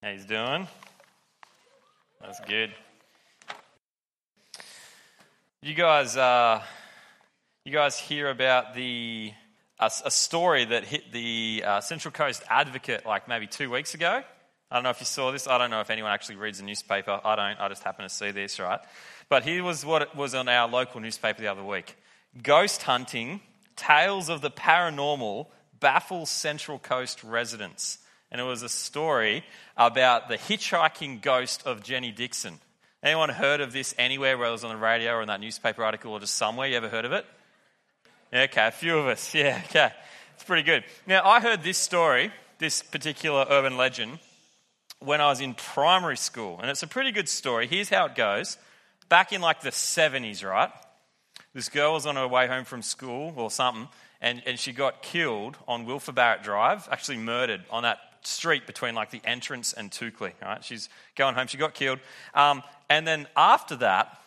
How he's doing? That's good. You guys, uh, you guys hear about the a, a story that hit the uh, Central Coast Advocate like maybe two weeks ago. I don't know if you saw this. I don't know if anyone actually reads the newspaper. I don't. I just happen to see this, right? But here was what was on our local newspaper the other week: ghost hunting, tales of the paranormal baffle Central Coast residents and it was a story about the hitchhiking ghost of Jenny Dixon. Anyone heard of this anywhere, whether it was on the radio or in that newspaper article or just somewhere? You ever heard of it? Okay, a few of us. Yeah, okay. It's pretty good. Now, I heard this story, this particular urban legend, when I was in primary school, and it's a pretty good story. Here's how it goes. Back in like the 70s, right? This girl was on her way home from school or something, and, and she got killed on Wilfred Barrett Drive, actually murdered on that street between like the entrance and Toukley. Right? She's going home. She got killed. Um, and then after that,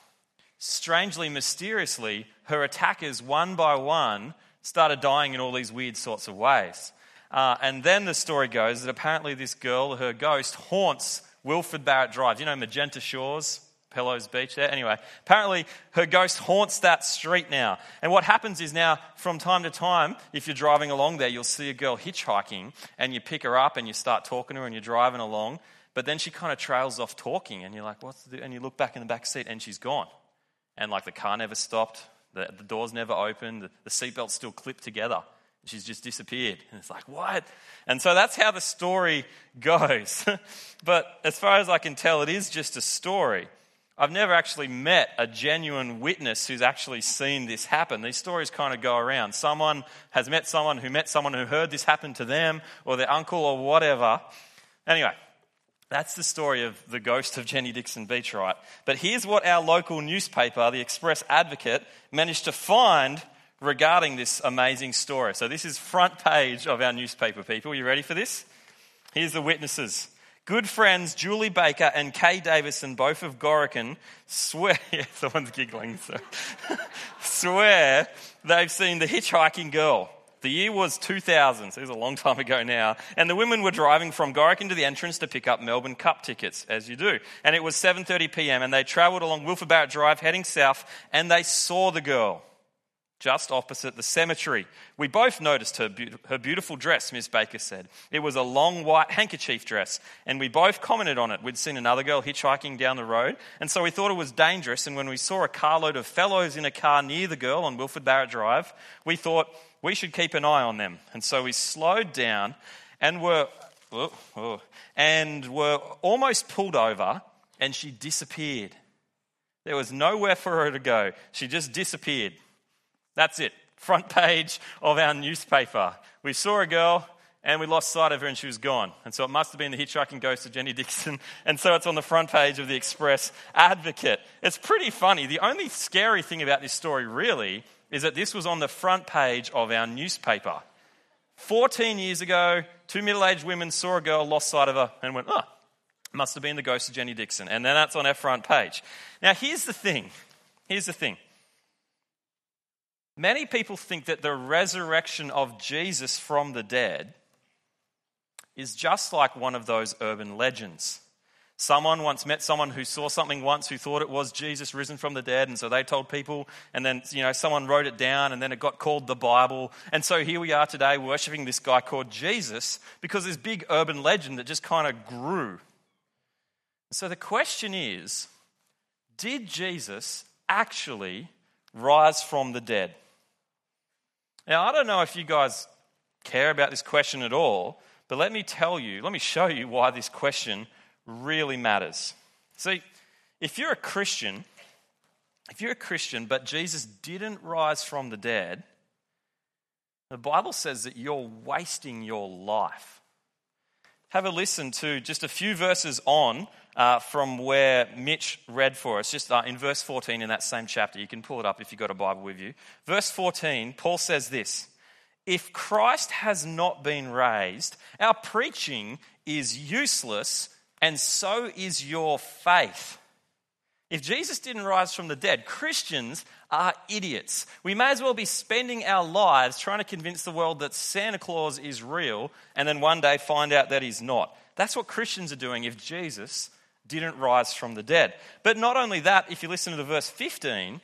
strangely, mysteriously, her attackers, one by one, started dying in all these weird sorts of ways. Uh, and then the story goes that apparently this girl, her ghost, haunts Wilfred Barrett Drive. You know Magenta Shores? Pillows Beach there. Anyway, apparently her ghost haunts that street now. And what happens is now, from time to time, if you're driving along there, you'll see a girl hitchhiking and you pick her up and you start talking to her and you're driving along. But then she kind of trails off talking and you're like, what's the, and you look back in the back seat and she's gone. And like the car never stopped, the, the doors never opened, the, the seatbelt's still clipped together. She's just disappeared. And it's like, what? And so that's how the story goes. but as far as I can tell, it is just a story. I've never actually met a genuine witness who's actually seen this happen. These stories kind of go around. Someone has met someone who met someone who heard this happen to them or their uncle or whatever. Anyway, that's the story of the ghost of Jenny Dixon Beach, right? But here's what our local newspaper, the Express Advocate, managed to find regarding this amazing story. So this is front page of our newspaper, people. You ready for this? Here's the witnesses. Good friends Julie Baker and Kay Davison, both of Gorokan, swear, yeah, someone's giggling, so, swear they've seen the hitchhiking girl. The year was 2000, so it was a long time ago now. And the women were driving from Gorokan to the entrance to pick up Melbourne Cup tickets, as you do. And it was 7.30 p.m. and they travelled along Wilfred Barrett Drive heading south and they saw the girl just opposite the cemetery. We both noticed her, be- her beautiful dress, Miss Baker said. It was a long white handkerchief dress, and we both commented on it. We'd seen another girl hitchhiking down the road, and so we thought it was dangerous. And when we saw a carload of fellows in a car near the girl on Wilfred Barrett Drive, we thought we should keep an eye on them. And so we slowed down and were, oh, oh, and were almost pulled over, and she disappeared. There was nowhere for her to go. She just disappeared. That's it. Front page of our newspaper. We saw a girl and we lost sight of her and she was gone. And so it must have been the hitchhiking ghost of Jenny Dixon. And so it's on the front page of the Express Advocate. It's pretty funny. The only scary thing about this story, really, is that this was on the front page of our newspaper. 14 years ago, two middle aged women saw a girl, lost sight of her, and went, oh, must have been the ghost of Jenny Dixon. And then that's on our front page. Now, here's the thing. Here's the thing. Many people think that the resurrection of Jesus from the dead is just like one of those urban legends. Someone once met someone who saw something once who thought it was Jesus risen from the dead, and so they told people, and then you know someone wrote it down, and then it got called the Bible. And so here we are today worshiping this guy called Jesus because this big urban legend that just kind of grew. So the question is, did Jesus actually rise from the dead? Now, I don't know if you guys care about this question at all, but let me tell you, let me show you why this question really matters. See, if you're a Christian, if you're a Christian, but Jesus didn't rise from the dead, the Bible says that you're wasting your life. Have a listen to just a few verses on uh, from where Mitch read for us, just uh, in verse 14 in that same chapter. You can pull it up if you've got a Bible with you. Verse 14, Paul says this If Christ has not been raised, our preaching is useless, and so is your faith. If Jesus didn't rise from the dead, Christians are idiots. We may as well be spending our lives trying to convince the world that Santa Claus is real and then one day find out that he's not. That's what Christians are doing if Jesus didn't rise from the dead. But not only that, if you listen to the verse 15,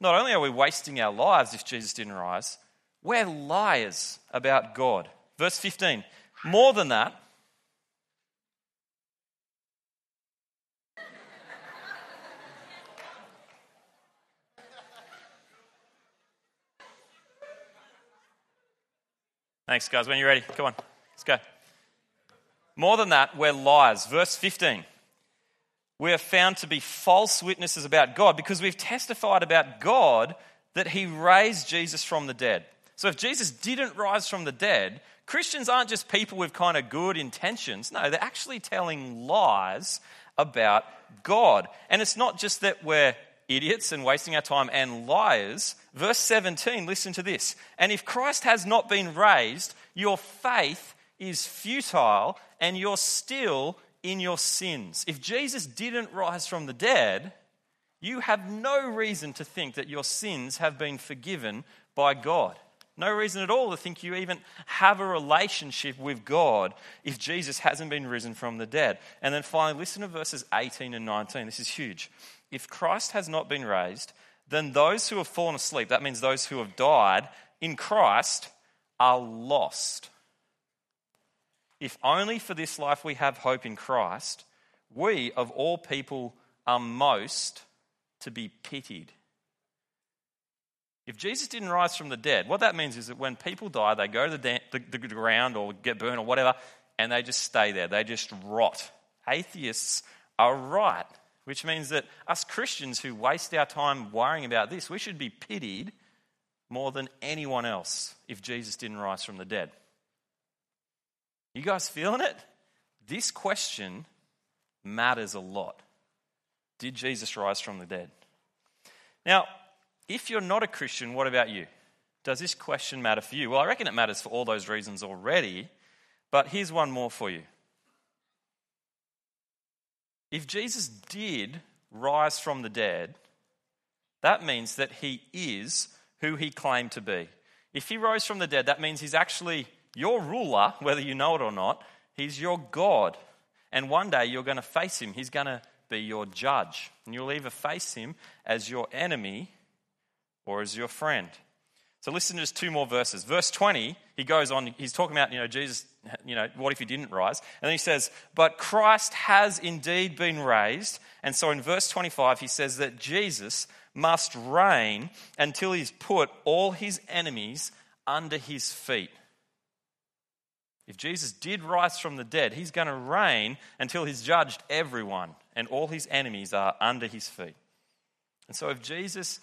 not only are we wasting our lives if Jesus didn't rise, we're liars about God. Verse 15. More than that, Thanks, guys. When you're ready, come on, let's go. More than that, we're liars. Verse 15. We are found to be false witnesses about God because we've testified about God that He raised Jesus from the dead. So if Jesus didn't rise from the dead, Christians aren't just people with kind of good intentions. No, they're actually telling lies about God. And it's not just that we're idiots and wasting our time and liars. Verse 17, listen to this. And if Christ has not been raised, your faith is futile and you're still in your sins. If Jesus didn't rise from the dead, you have no reason to think that your sins have been forgiven by God. No reason at all to think you even have a relationship with God if Jesus hasn't been risen from the dead. And then finally, listen to verses 18 and 19. This is huge if Christ has not been raised, then those who have fallen asleep, that means those who have died in Christ, are lost. If only for this life we have hope in Christ, we of all people are most to be pitied. If Jesus didn't rise from the dead, what that means is that when people die, they go to the, the, the ground or get burned or whatever, and they just stay there. They just rot. Atheists are right which means that us Christians who waste our time worrying about this, we should be pitied more than anyone else if Jesus didn't rise from the dead. You guys feeling it? This question matters a lot. Did Jesus rise from the dead? Now, if you're not a Christian, what about you? Does this question matter for you? Well, I reckon it matters for all those reasons already, but here's one more for you. If Jesus did rise from the dead, that means that he is who he claimed to be. If he rose from the dead, that means he's actually your ruler, whether you know it or not. He's your God. And one day you're going to face him. He's going to be your judge. And you'll either face him as your enemy or as your friend. So listen to just two more verses. Verse 20, he goes on, he's talking about, you know, Jesus, you know, what if he didn't rise? And then he says, But Christ has indeed been raised. And so in verse 25, he says that Jesus must reign until he's put all his enemies under his feet. If Jesus did rise from the dead, he's going to reign until he's judged everyone and all his enemies are under his feet. And so if Jesus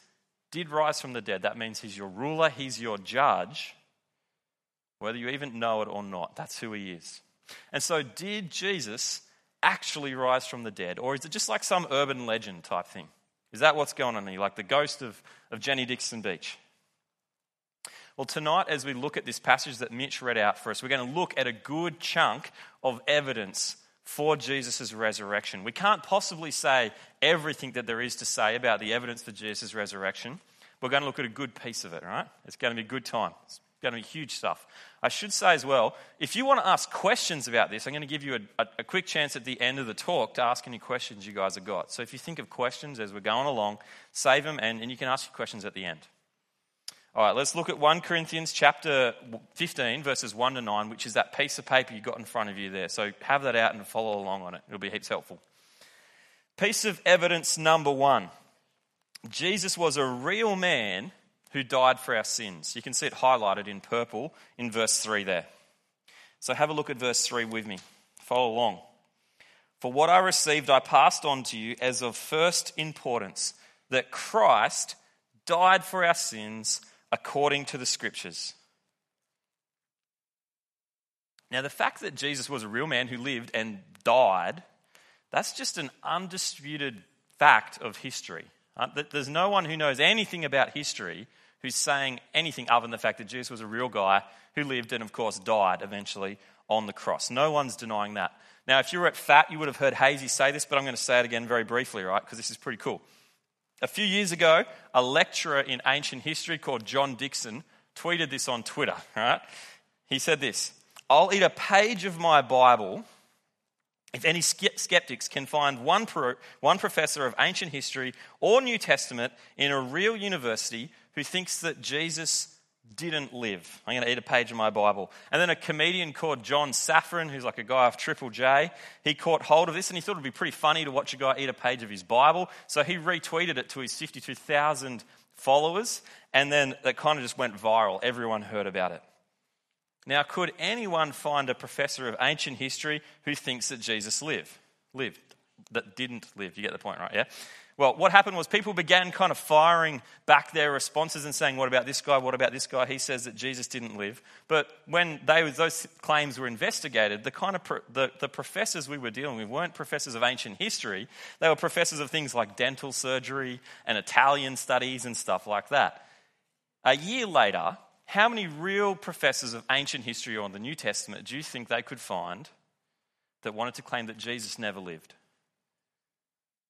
did rise from the dead, that means he's your ruler, he's your judge, whether you even know it or not. That's who he is. And so, did Jesus actually rise from the dead, or is it just like some urban legend type thing? Is that what's going on here, like the ghost of, of Jenny Dixon Beach? Well, tonight, as we look at this passage that Mitch read out for us, we're going to look at a good chunk of evidence for Jesus' resurrection. We can't possibly say everything that there is to say about the evidence for Jesus' resurrection. We're going to look at a good piece of it, right? It's going to be a good time. It's going to be huge stuff. I should say as well, if you want to ask questions about this, I'm going to give you a, a, a quick chance at the end of the talk to ask any questions you guys have got. So if you think of questions as we're going along, save them and, and you can ask your questions at the end. All right, let's look at 1 Corinthians chapter 15, verses 1 to 9, which is that piece of paper you got in front of you there. So have that out and follow along on it. It'll be heaps helpful. Piece of evidence number one Jesus was a real man who died for our sins. You can see it highlighted in purple in verse 3 there. So have a look at verse 3 with me. Follow along. For what I received, I passed on to you as of first importance that Christ died for our sins according to the scriptures. Now, the fact that Jesus was a real man who lived and died, that's just an undisputed fact of history. Uh, there's no one who knows anything about history who's saying anything other than the fact that Jesus was a real guy who lived and, of course, died eventually on the cross. No one's denying that. Now, if you were at FAT, you would have heard Hazy say this, but I'm going to say it again very briefly, right? Because this is pretty cool. A few years ago, a lecturer in ancient history called John Dixon tweeted this on Twitter, right? He said this I'll eat a page of my Bible if any skeptics can find one, pro, one professor of ancient history or New Testament in a real university who thinks that Jesus didn't live. I'm going to eat a page of my Bible. And then a comedian called John Safran, who's like a guy off Triple J, he caught hold of this and he thought it would be pretty funny to watch a guy eat a page of his Bible. So he retweeted it to his 52,000 followers. And then it kind of just went viral. Everyone heard about it. Now, could anyone find a professor of ancient history who thinks that Jesus lived? Lived. That didn't live. You get the point, right? Yeah? Well, what happened was people began kind of firing back their responses and saying, What about this guy? What about this guy? He says that Jesus didn't live. But when they, those claims were investigated, the kind of pro, the, the professors we were dealing with weren't professors of ancient history. They were professors of things like dental surgery and Italian studies and stuff like that. A year later, how many real professors of ancient history or the New Testament do you think they could find that wanted to claim that Jesus never lived?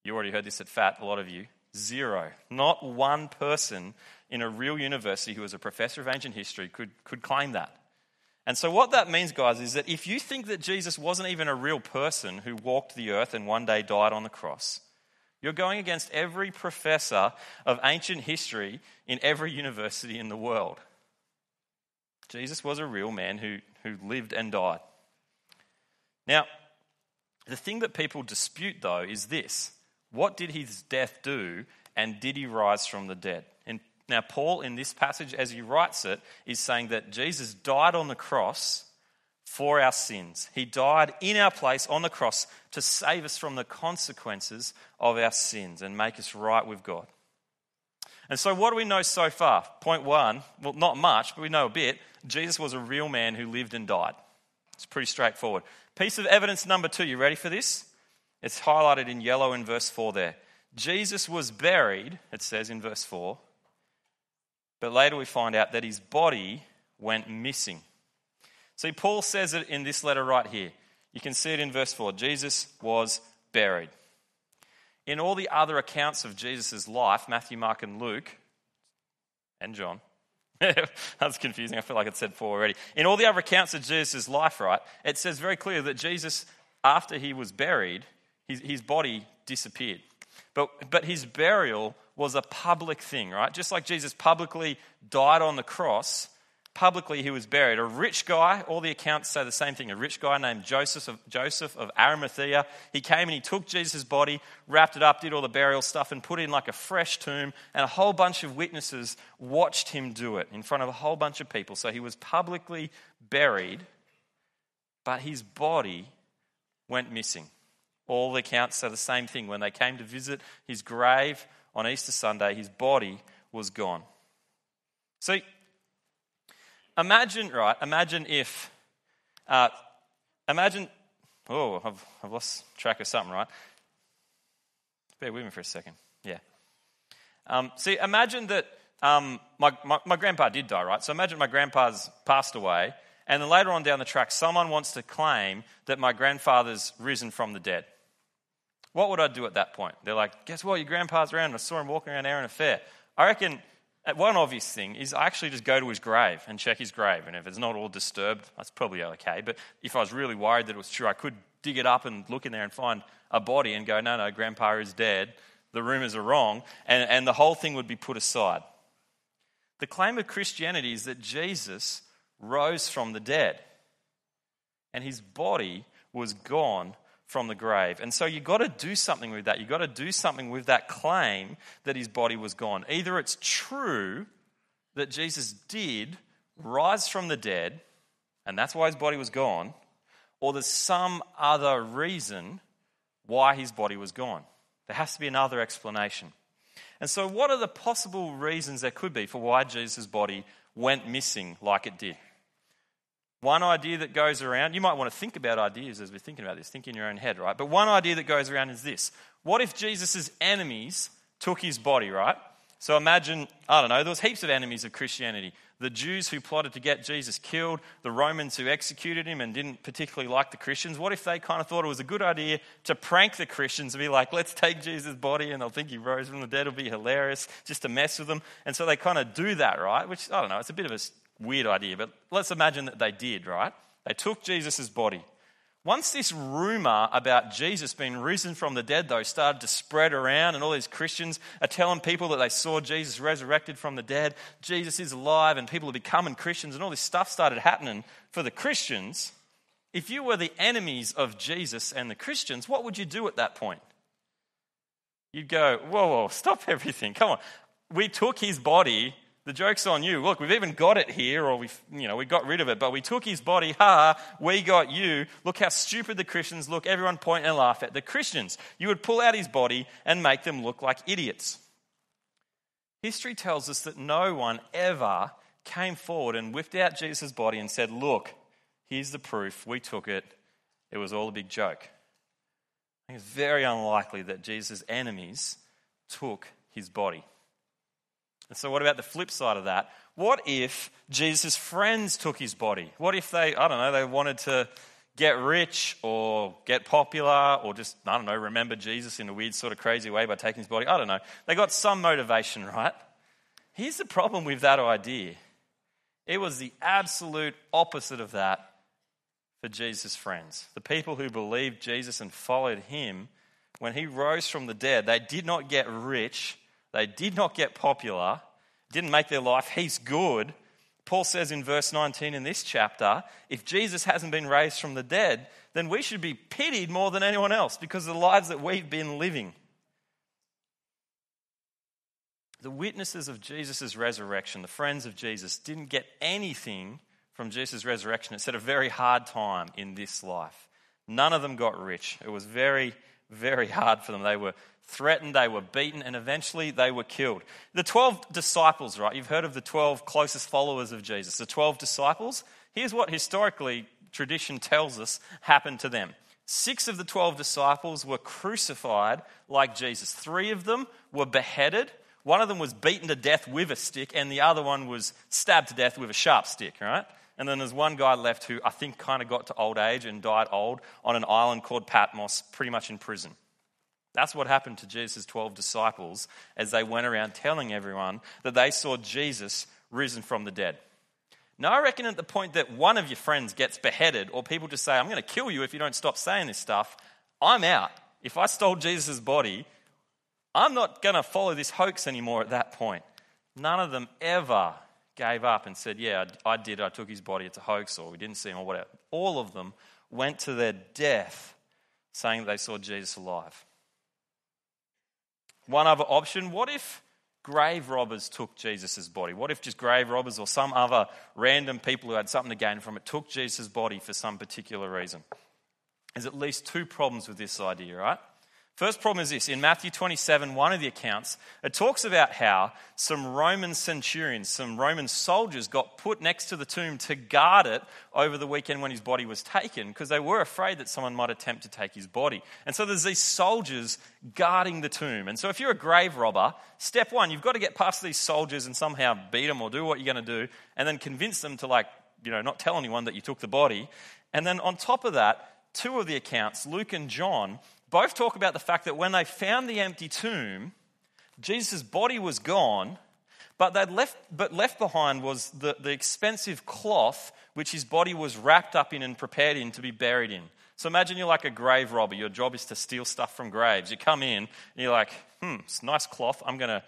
You already heard this at FAT, a lot of you. Zero. Not one person in a real university who was a professor of ancient history could, could claim that. And so, what that means, guys, is that if you think that Jesus wasn't even a real person who walked the earth and one day died on the cross, you're going against every professor of ancient history in every university in the world. Jesus was a real man who, who lived and died. Now, the thing that people dispute, though, is this what did his death do, and did he rise from the dead? And now, Paul, in this passage, as he writes it, is saying that Jesus died on the cross for our sins. He died in our place on the cross to save us from the consequences of our sins and make us right with God. And so, what do we know so far? Point one, well, not much, but we know a bit. Jesus was a real man who lived and died. It's pretty straightforward. Piece of evidence number two, you ready for this? It's highlighted in yellow in verse 4 there. Jesus was buried, it says in verse 4, but later we find out that his body went missing. See, Paul says it in this letter right here. You can see it in verse 4. Jesus was buried. In all the other accounts of Jesus' life, Matthew, Mark, and Luke, and John, that's confusing. I feel like it said four already. In all the other accounts of Jesus' life, right, it says very clearly that Jesus, after he was buried, his, his body disappeared. But, but his burial was a public thing, right? Just like Jesus publicly died on the cross, publicly he was buried. A rich guy, all the accounts say the same thing. A rich guy named Joseph of, Joseph of Arimathea. He came and he took Jesus' body, wrapped it up, did all the burial stuff, and put it in like a fresh tomb. And a whole bunch of witnesses watched him do it in front of a whole bunch of people. So he was publicly buried, but his body went missing. All the accounts say the same thing. When they came to visit his grave on Easter Sunday, his body was gone. See, Imagine, right, imagine if, uh, imagine, oh, I've, I've lost track of something, right? Bear with me for a second. Yeah. Um, see, imagine that um, my, my, my grandpa did die, right? So imagine my grandpa's passed away, and then later on down the track, someone wants to claim that my grandfather's risen from the dead. What would I do at that point? They're like, guess what? Your grandpa's around. I saw him walking around Erina Fair. I reckon uh, one obvious thing is I actually just go to his grave and check his grave. And if it's not all disturbed, that's probably okay. But if I was really worried that it was true, I could dig it up and look in there and find a body and go, no, no, grandpa is dead. The rumors are wrong. And, and the whole thing would be put aside. The claim of Christianity is that Jesus rose from the dead and his body was gone from the grave. And so you've got to do something with that. You've got to do something with that claim that his body was gone. Either it's true that Jesus did rise from the dead, and that's why his body was gone, or there's some other reason why his body was gone. There has to be another explanation. And so, what are the possible reasons there could be for why Jesus' body went missing like it did? One idea that goes around, you might want to think about ideas as we're thinking about this, think in your own head, right? But one idea that goes around is this What if Jesus' enemies took his body, right? So imagine, I don't know, there was heaps of enemies of Christianity. The Jews who plotted to get Jesus killed, the Romans who executed him and didn't particularly like the Christians. What if they kind of thought it was a good idea to prank the Christians and be like, let's take Jesus' body and they'll think he rose from the dead, it'll be hilarious, just to mess with them. And so they kind of do that, right? Which, I don't know, it's a bit of a weird idea, but let's imagine that they did, right? They took Jesus' body. Once this rumor about Jesus being risen from the dead, though, started to spread around, and all these Christians are telling people that they saw Jesus resurrected from the dead, Jesus is alive, and people are becoming Christians, and all this stuff started happening for the Christians. If you were the enemies of Jesus and the Christians, what would you do at that point? You'd go, whoa, whoa, stop everything. Come on. We took his body the joke's on you. Look, we've even got it here, or we've, you know, we got rid of it, but we took his body. Ha, we got you. Look how stupid the Christians look. Everyone point and laugh at the Christians. You would pull out his body and make them look like idiots. History tells us that no one ever came forward and whipped out Jesus' body and said, Look, here's the proof. We took it. It was all a big joke. It's very unlikely that Jesus' enemies took his body. And so, what about the flip side of that? What if Jesus' friends took his body? What if they, I don't know, they wanted to get rich or get popular or just, I don't know, remember Jesus in a weird, sort of crazy way by taking his body? I don't know. They got some motivation, right? Here's the problem with that idea it was the absolute opposite of that for Jesus' friends. The people who believed Jesus and followed him, when he rose from the dead, they did not get rich they did not get popular, didn't make their life he's good. Paul says in verse 19 in this chapter if Jesus hasn't been raised from the dead, then we should be pitied more than anyone else because of the lives that we've been living. The witnesses of Jesus' resurrection, the friends of Jesus, didn't get anything from Jesus' resurrection. It's had a very hard time in this life. None of them got rich. It was very, very hard for them. They were threatened, they were beaten, and eventually they were killed. The 12 disciples, right? You've heard of the 12 closest followers of Jesus. The 12 disciples, here's what historically tradition tells us happened to them. Six of the 12 disciples were crucified like Jesus. Three of them were beheaded. One of them was beaten to death with a stick, and the other one was stabbed to death with a sharp stick, right? And then there's one guy left who I think kind of got to old age and died old on an island called Patmos, pretty much in prison. That's what happened to Jesus' 12 disciples as they went around telling everyone that they saw Jesus risen from the dead. Now, I reckon at the point that one of your friends gets beheaded, or people just say, I'm going to kill you if you don't stop saying this stuff, I'm out. If I stole Jesus' body, I'm not going to follow this hoax anymore at that point. None of them ever gave up and said, Yeah, I did. I took his body. It's a hoax, or we didn't see him, or whatever. All of them went to their death saying they saw Jesus alive. One other option what if grave robbers took Jesus' body? What if just grave robbers or some other random people who had something to gain from it took Jesus' body for some particular reason? There's at least two problems with this idea, right? First problem is this in Matthew 27, one of the accounts, it talks about how some Roman centurions, some Roman soldiers got put next to the tomb to guard it over the weekend when his body was taken because they were afraid that someone might attempt to take his body. And so there's these soldiers guarding the tomb. And so if you're a grave robber, step one, you've got to get past these soldiers and somehow beat them or do what you're going to do and then convince them to, like, you know, not tell anyone that you took the body. And then on top of that, two of the accounts, Luke and John, both talk about the fact that when they found the empty tomb, Jesus' body was gone, but, they'd left, but left behind was the, the expensive cloth which his body was wrapped up in and prepared in to be buried in. So imagine you're like a grave robber. Your job is to steal stuff from graves. You come in and you're like, hmm, it's nice cloth. I'm going to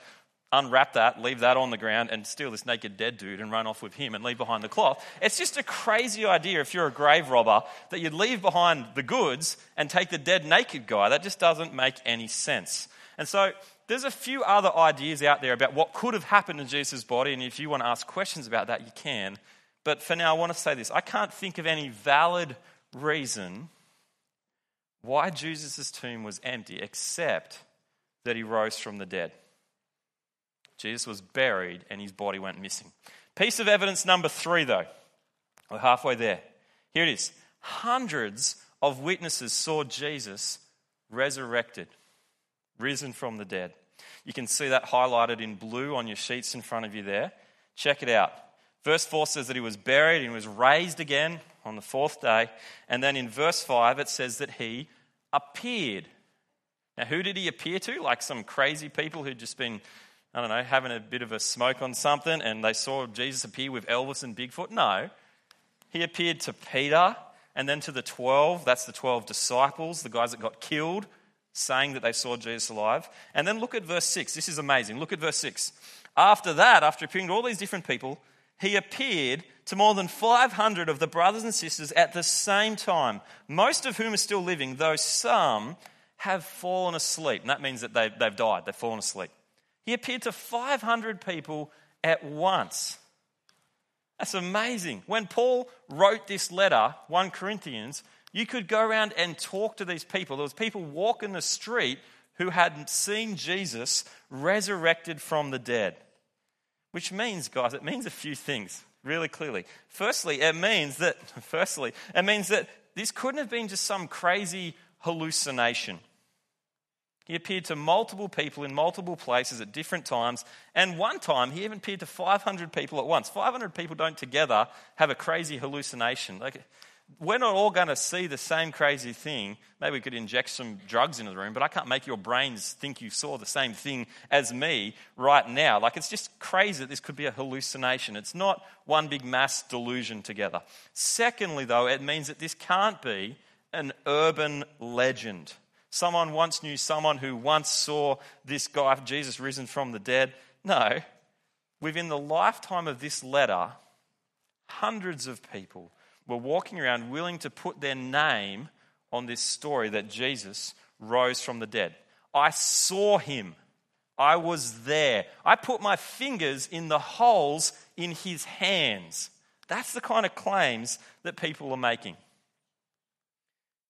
unwrap that, leave that on the ground, and steal this naked dead dude and run off with him and leave behind the cloth. It's just a crazy idea if you're a grave robber that you'd leave behind the goods and take the dead naked guy. That just doesn't make any sense. And so there's a few other ideas out there about what could have happened to Jesus' body, and if you want to ask questions about that, you can. But for now, I want to say this I can't think of any valid reason why Jesus' tomb was empty except that he rose from the dead. Jesus was buried and his body went missing. Piece of evidence number three, though. We're halfway there. Here it is. Hundreds of witnesses saw Jesus resurrected, risen from the dead. You can see that highlighted in blue on your sheets in front of you there. Check it out. Verse 4 says that he was buried and was raised again on the fourth day. And then in verse 5, it says that he appeared. Now, who did he appear to? Like some crazy people who'd just been I don't know, having a bit of a smoke on something and they saw Jesus appear with Elvis and Bigfoot? No. He appeared to Peter and then to the 12. That's the 12 disciples, the guys that got killed, saying that they saw Jesus alive. And then look at verse 6. This is amazing. Look at verse 6. After that, after appearing to all these different people, he appeared to more than 500 of the brothers and sisters at the same time, most of whom are still living, though some have fallen asleep. And that means that they've, they've died, they've fallen asleep. He appeared to 500 people at once. That's amazing. When Paul wrote this letter, 1 Corinthians, you could go around and talk to these people. There was people walking the street who hadn't seen Jesus resurrected from the dead. Which means, guys, it means a few things really clearly. Firstly, it means that firstly, it means that this couldn't have been just some crazy hallucination. He appeared to multiple people in multiple places at different times. And one time, he even appeared to 500 people at once. 500 people don't together have a crazy hallucination. Like, we're not all going to see the same crazy thing. Maybe we could inject some drugs into the room, but I can't make your brains think you saw the same thing as me right now. Like, it's just crazy that this could be a hallucination. It's not one big mass delusion together. Secondly, though, it means that this can't be an urban legend. Someone once knew someone who once saw this guy, Jesus risen from the dead. No. Within the lifetime of this letter, hundreds of people were walking around willing to put their name on this story that Jesus rose from the dead. I saw him. I was there. I put my fingers in the holes in his hands. That's the kind of claims that people are making.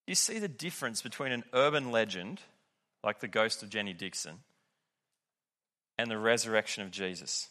You see the difference between an urban legend, like the ghost of Jenny Dixon, and the resurrection of Jesus.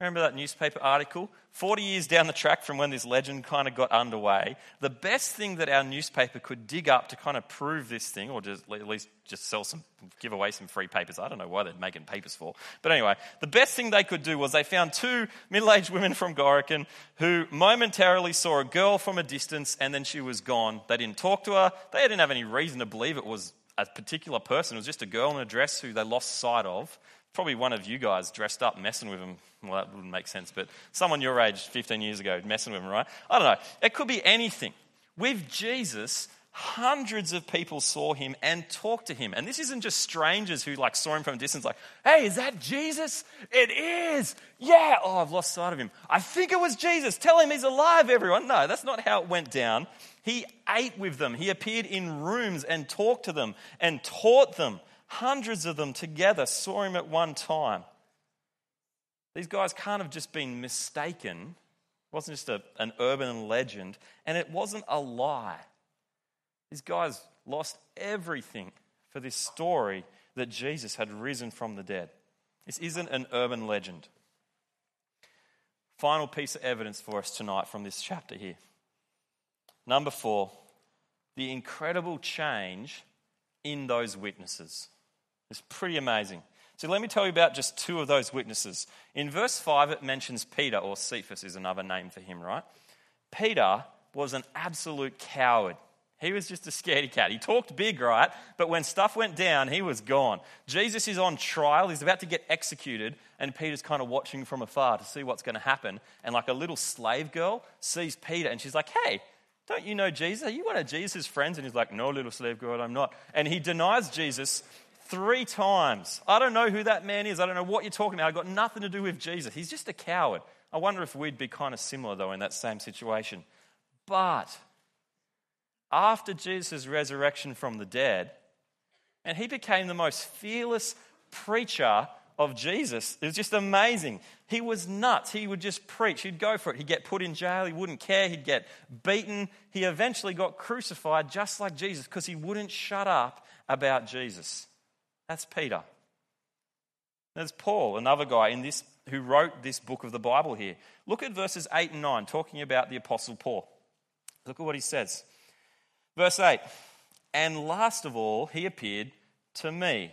Remember that newspaper article? 40 years down the track from when this legend kind of got underway, the best thing that our newspaper could dig up to kind of prove this thing, or just at least just sell some, give away some free papers. I don't know why they're making papers for. But anyway, the best thing they could do was they found two middle aged women from Gorokan who momentarily saw a girl from a distance and then she was gone. They didn't talk to her. They didn't have any reason to believe it was a particular person. It was just a girl in a dress who they lost sight of probably one of you guys dressed up messing with him. Well, that wouldn't make sense, but someone your age 15 years ago messing with him, right? I don't know. It could be anything. With Jesus, hundreds of people saw him and talked to him. And this isn't just strangers who like saw him from a distance, like, hey, is that Jesus? It is. Yeah. Oh, I've lost sight of him. I think it was Jesus. Tell him he's alive, everyone. No, that's not how it went down. He ate with them. He appeared in rooms and talked to them and taught them. Hundreds of them together saw him at one time. These guys can't have just been mistaken. It wasn't just a, an urban legend, and it wasn't a lie. These guys lost everything for this story that Jesus had risen from the dead. This isn't an urban legend. Final piece of evidence for us tonight from this chapter here. Number four, the incredible change in those witnesses. It's pretty amazing. So let me tell you about just two of those witnesses. In verse 5, it mentions Peter, or Cephas is another name for him, right? Peter was an absolute coward. He was just a scaredy cat. He talked big, right? But when stuff went down, he was gone. Jesus is on trial. He's about to get executed, and Peter's kind of watching from afar to see what's going to happen. And like a little slave girl sees Peter, and she's like, hey, don't you know Jesus? Are you one of Jesus' friends? And he's like, No, little slave girl, I'm not. And he denies Jesus three times. I don't know who that man is. I don't know what you're talking about. I've got nothing to do with Jesus. He's just a coward. I wonder if we'd be kind of similar, though, in that same situation. But after Jesus' resurrection from the dead, and he became the most fearless preacher of Jesus. It was just amazing. He was nuts. He would just preach. He'd go for it. He'd get put in jail. He wouldn't care. He'd get beaten. He eventually got crucified just like Jesus because he wouldn't shut up about Jesus. That's Peter. There's Paul, another guy in this who wrote this book of the Bible here. Look at verses 8 and 9, talking about the Apostle Paul. Look at what he says. Verse 8 And last of all, he appeared to me,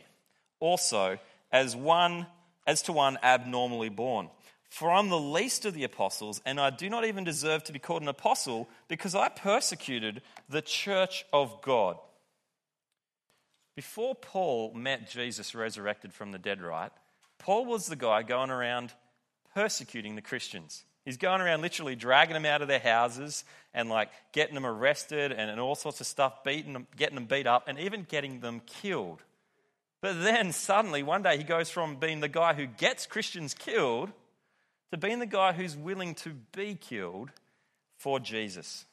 also as one as to one abnormally born. For I'm the least of the apostles, and I do not even deserve to be called an apostle because I persecuted the church of God. Before Paul met Jesus resurrected from the dead, right? Paul was the guy going around persecuting the Christians. He's going around literally dragging them out of their houses and like getting them arrested and, and all sorts of stuff, beating them, getting them beat up, and even getting them killed. But then suddenly, one day, he goes from being the guy who gets Christians killed to being the guy who's willing to be killed for Jesus.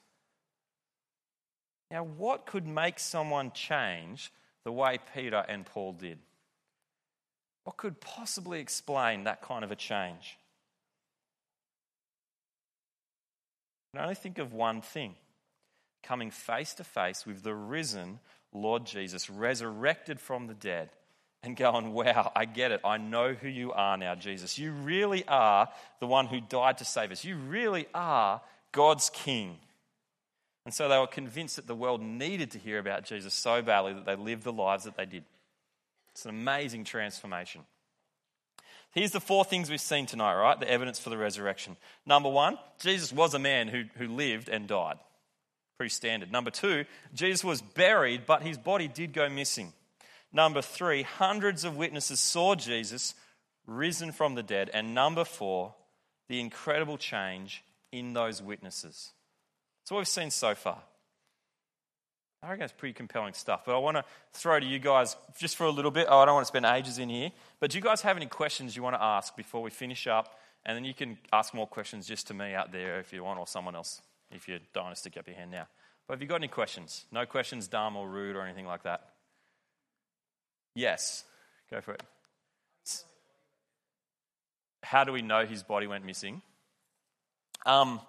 Now, what could make someone change the way Peter and Paul did? What could possibly explain that kind of a change? I only think of one thing coming face to face with the risen Lord Jesus, resurrected from the dead, and going, Wow, I get it. I know who you are now, Jesus. You really are the one who died to save us. You really are God's King. And so they were convinced that the world needed to hear about Jesus so badly that they lived the lives that they did. It's an amazing transformation. Here's the four things we've seen tonight, right? The evidence for the resurrection. Number one, Jesus was a man who, who lived and died. Pretty standard. Number two, Jesus was buried, but his body did go missing. Number three, hundreds of witnesses saw Jesus risen from the dead. And number four, the incredible change in those witnesses. That's what we've seen so far. I reckon it's pretty compelling stuff. But I want to throw to you guys just for a little bit. Oh, I don't want to spend ages in here. But do you guys have any questions you want to ask before we finish up? And then you can ask more questions just to me out there if you want, or someone else if you don't want to stick up your hand now. But have you got any questions? No questions, dumb or rude or anything like that? Yes. Go for it. How do we know his body went missing? Um,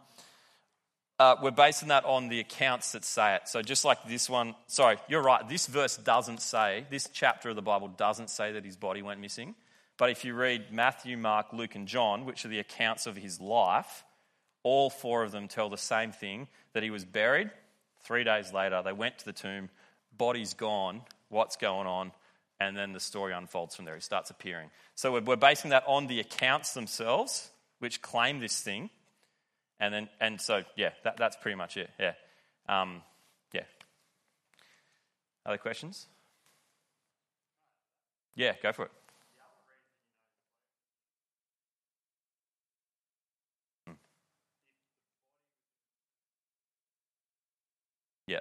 uh, we're basing that on the accounts that say it. So just like this one, sorry, you're right. This verse doesn't say, this chapter of the Bible doesn't say that his body went missing. But if you read Matthew, Mark, Luke, and John, which are the accounts of his life, all four of them tell the same thing that he was buried. Three days later, they went to the tomb, body's gone, what's going on? And then the story unfolds from there. He starts appearing. So we're basing that on the accounts themselves, which claim this thing. And then, and so, yeah, that, that's pretty much it. Yeah. Um, yeah. Other questions? Yeah, go for it. Hmm. Yeah.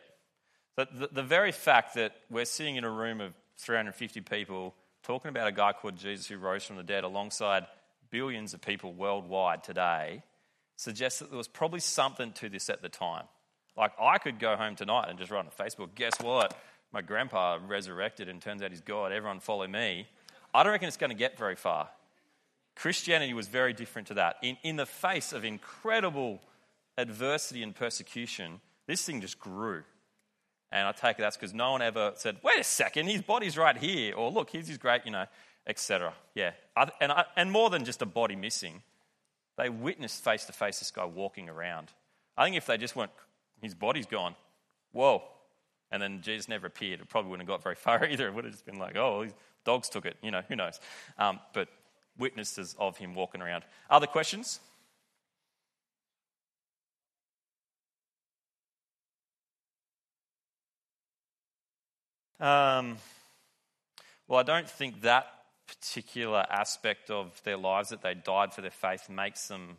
So the, the very fact that we're sitting in a room of 350 people talking about a guy called Jesus who rose from the dead alongside billions of people worldwide today suggests that there was probably something to this at the time. Like, I could go home tonight and just write on Facebook, guess what? My grandpa resurrected and turns out he's God. Everyone follow me. I don't reckon it's going to get very far. Christianity was very different to that. In, in the face of incredible adversity and persecution, this thing just grew. And I take it that's because no one ever said, wait a second, his body's right here. Or look, here's his great, you know, etc. Yeah. And, I, and more than just a body missing, they witnessed face to face this guy walking around. I think if they just went, his body's gone, whoa, and then Jesus never appeared, it probably wouldn't have got very far either. It would have just been like, oh, dogs took it, you know, who knows. Um, but witnesses of him walking around. Other questions? Um, well, I don't think that particular aspect of their lives that they died for their faith makes them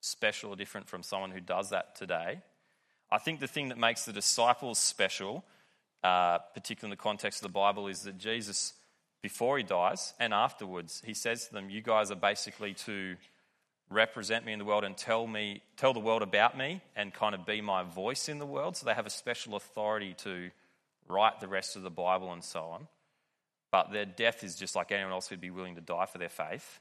special or different from someone who does that today. I think the thing that makes the disciples special, uh, particularly in the context of the Bible, is that Jesus, before he dies and afterwards, he says to them, You guys are basically to represent me in the world and tell me tell the world about me and kind of be my voice in the world so they have a special authority to write the rest of the bible and so on but their death is just like anyone else who'd be willing to die for their faith,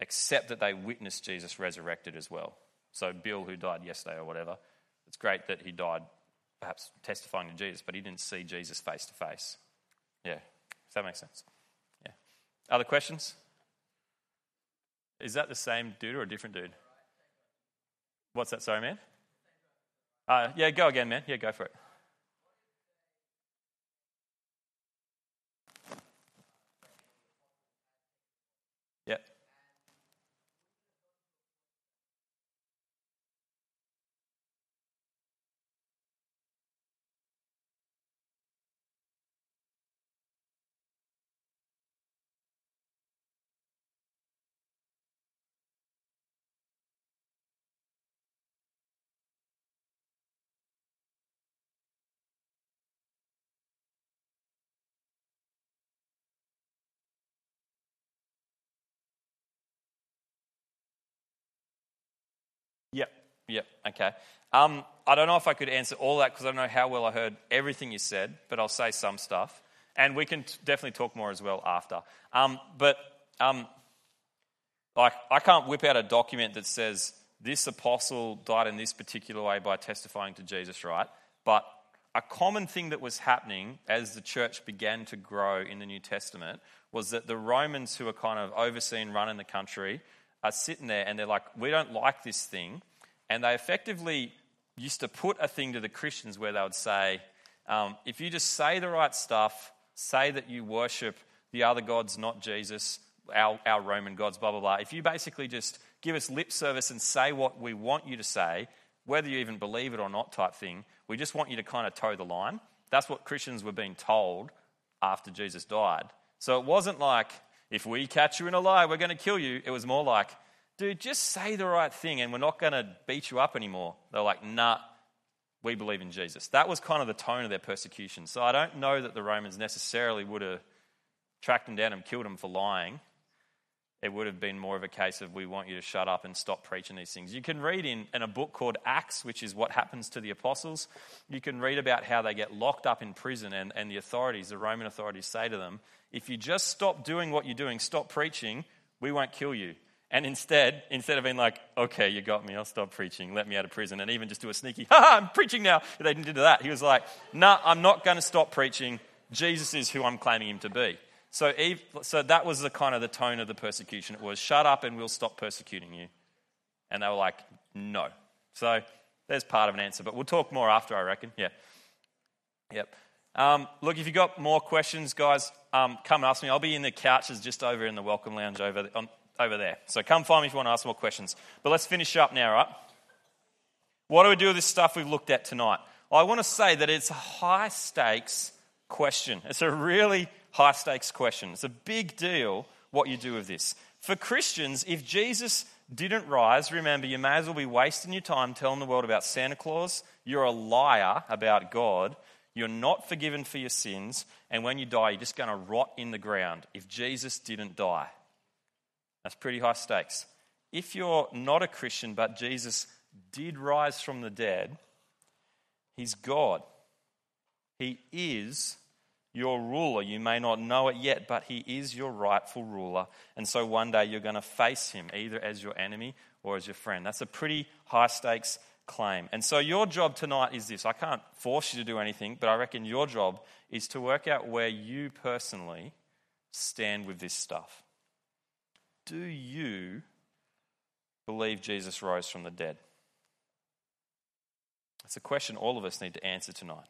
except that they witnessed Jesus resurrected as well. So, Bill, who died yesterday or whatever, it's great that he died perhaps testifying to Jesus, but he didn't see Jesus face to face. Yeah, does that make sense? Yeah. Other questions? Is that the same dude or a different dude? What's that, sorry, man? Uh, yeah, go again, man. Yeah, go for it. Yep, okay. Um, I don't know if I could answer all that because I don't know how well I heard everything you said, but I'll say some stuff. And we can t- definitely talk more as well after. Um, but um, like, I can't whip out a document that says this apostle died in this particular way by testifying to Jesus, right? But a common thing that was happening as the church began to grow in the New Testament was that the Romans who are kind of overseeing, running the country, are sitting there and they're like, we don't like this thing. And they effectively used to put a thing to the Christians where they would say, um, if you just say the right stuff, say that you worship the other gods, not Jesus, our, our Roman gods, blah, blah, blah. If you basically just give us lip service and say what we want you to say, whether you even believe it or not, type thing, we just want you to kind of toe the line. That's what Christians were being told after Jesus died. So it wasn't like, if we catch you in a lie, we're going to kill you. It was more like, dude, just say the right thing and we're not going to beat you up anymore. They're like, nah, we believe in Jesus. That was kind of the tone of their persecution. So I don't know that the Romans necessarily would have tracked them down and killed them for lying. It would have been more of a case of we want you to shut up and stop preaching these things. You can read in, in a book called Acts, which is what happens to the apostles. You can read about how they get locked up in prison, and, and the authorities, the Roman authorities, say to them, If you just stop doing what you're doing, stop preaching, we won't kill you. And instead, instead of being like, okay, you got me, I'll stop preaching, let me out of prison, and even just do a sneaky, ha I'm preaching now. They didn't do that. He was like, nah, I'm not going to stop preaching. Jesus is who I'm claiming him to be. So, Eve, so that was the kind of the tone of the persecution. It was, shut up and we'll stop persecuting you. And they were like, no. So there's part of an answer, but we'll talk more after, I reckon. Yeah. Yep. Um, look, if you've got more questions, guys, um, come and ask me. I'll be in the couches just over in the welcome lounge over, on, over there. So come find me if you want to ask more questions. But let's finish up now, right? What do we do with this stuff we've looked at tonight? I want to say that it's a high stakes question. It's a really high stakes question. It's a big deal what you do with this. For Christians, if Jesus didn't rise, remember, you may as well be wasting your time telling the world about Santa Claus. You're a liar about God. You're not forgiven for your sins. And when you die, you're just going to rot in the ground if Jesus didn't die. That's pretty high stakes. If you're not a Christian, but Jesus did rise from the dead, He's God. He is your ruler. You may not know it yet, but He is your rightful ruler. And so one day you're going to face Him either as your enemy or as your friend. That's a pretty high stakes claim. And so your job tonight is this I can't force you to do anything, but I reckon your job is to work out where you personally stand with this stuff. Do you believe Jesus rose from the dead? It's a question all of us need to answer tonight.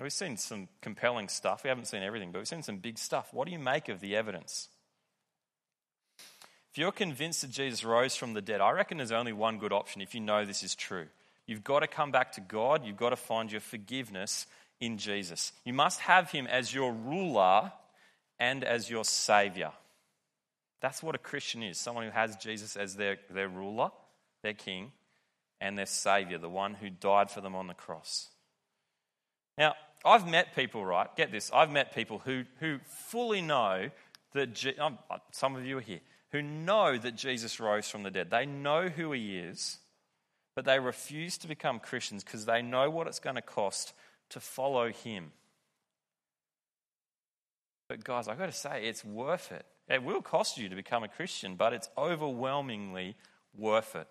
We've seen some compelling stuff. We haven't seen everything, but we've seen some big stuff. What do you make of the evidence? If you're convinced that Jesus rose from the dead, I reckon there's only one good option if you know this is true. You've got to come back to God. You've got to find your forgiveness in Jesus. You must have Him as your ruler and as your Savior. That's what a Christian is someone who has Jesus as their, their ruler, their King, and their Savior, the one who died for them on the cross. Now, I've met people, right? Get this. I've met people who, who fully know that, Je- um, some of you are here, who know that Jesus rose from the dead. They know who he is, but they refuse to become Christians because they know what it's going to cost to follow him. But, guys, I've got to say, it's worth it. It will cost you to become a Christian, but it's overwhelmingly worth it.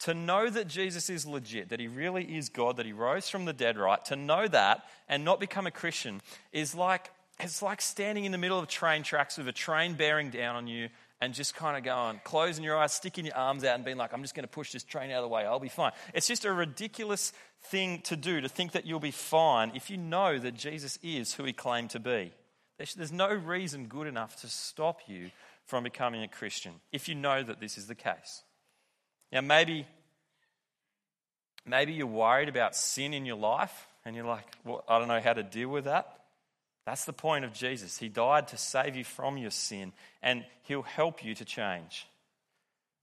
To know that Jesus is legit, that he really is God, that he rose from the dead, right? To know that and not become a Christian is like it's like standing in the middle of train tracks with a train bearing down on you and just kind of going, closing your eyes, sticking your arms out, and being like, I'm just going to push this train out of the way. I'll be fine. It's just a ridiculous thing to do to think that you'll be fine if you know that Jesus is who he claimed to be. There's no reason good enough to stop you from becoming a Christian if you know that this is the case. Now, maybe, maybe you're worried about sin in your life and you're like, well, I don't know how to deal with that. That's the point of Jesus. He died to save you from your sin and he'll help you to change.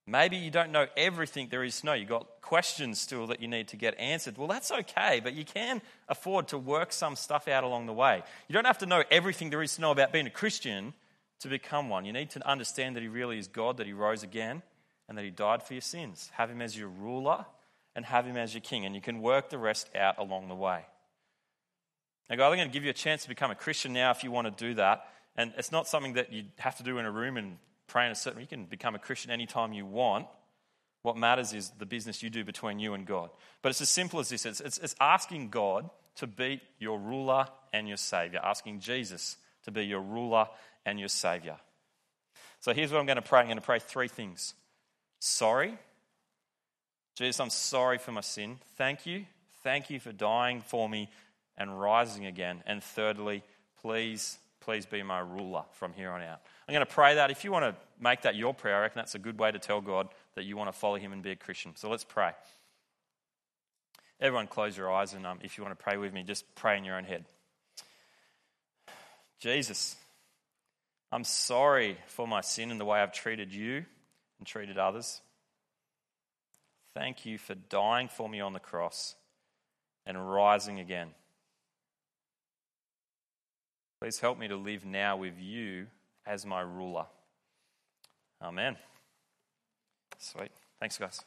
Maybe you don't know everything there is to know. You've got questions still that you need to get answered. Well, that's okay, but you can afford to work some stuff out along the way. You don't have to know everything there is to know about being a Christian to become one. You need to understand that He really is God, that He rose again, and that he died for your sins. Have him as your ruler and have him as your king, and you can work the rest out along the way. Now, God, I'm going to give you a chance to become a Christian now if you want to do that. And it's not something that you have to do in a room and pray in a certain You can become a Christian anytime you want. What matters is the business you do between you and God. But it's as simple as this it's, it's, it's asking God to be your ruler and your Savior, asking Jesus to be your ruler and your Savior. So here's what I'm going to pray I'm going to pray three things sorry. Jesus, I'm sorry for my sin. Thank you. Thank you for dying for me and rising again. And thirdly, please, please be my ruler from here on out. I'm going to pray that. If you want to make that your prayer, I reckon that's a good way to tell God that you want to follow him and be a Christian. So let's pray. Everyone, close your eyes, and um, if you want to pray with me, just pray in your own head. Jesus, I'm sorry for my sin and the way I've treated you and treated others. Thank you for dying for me on the cross and rising again. Please help me to live now with you as my ruler. Amen. Sweet. Thanks, guys.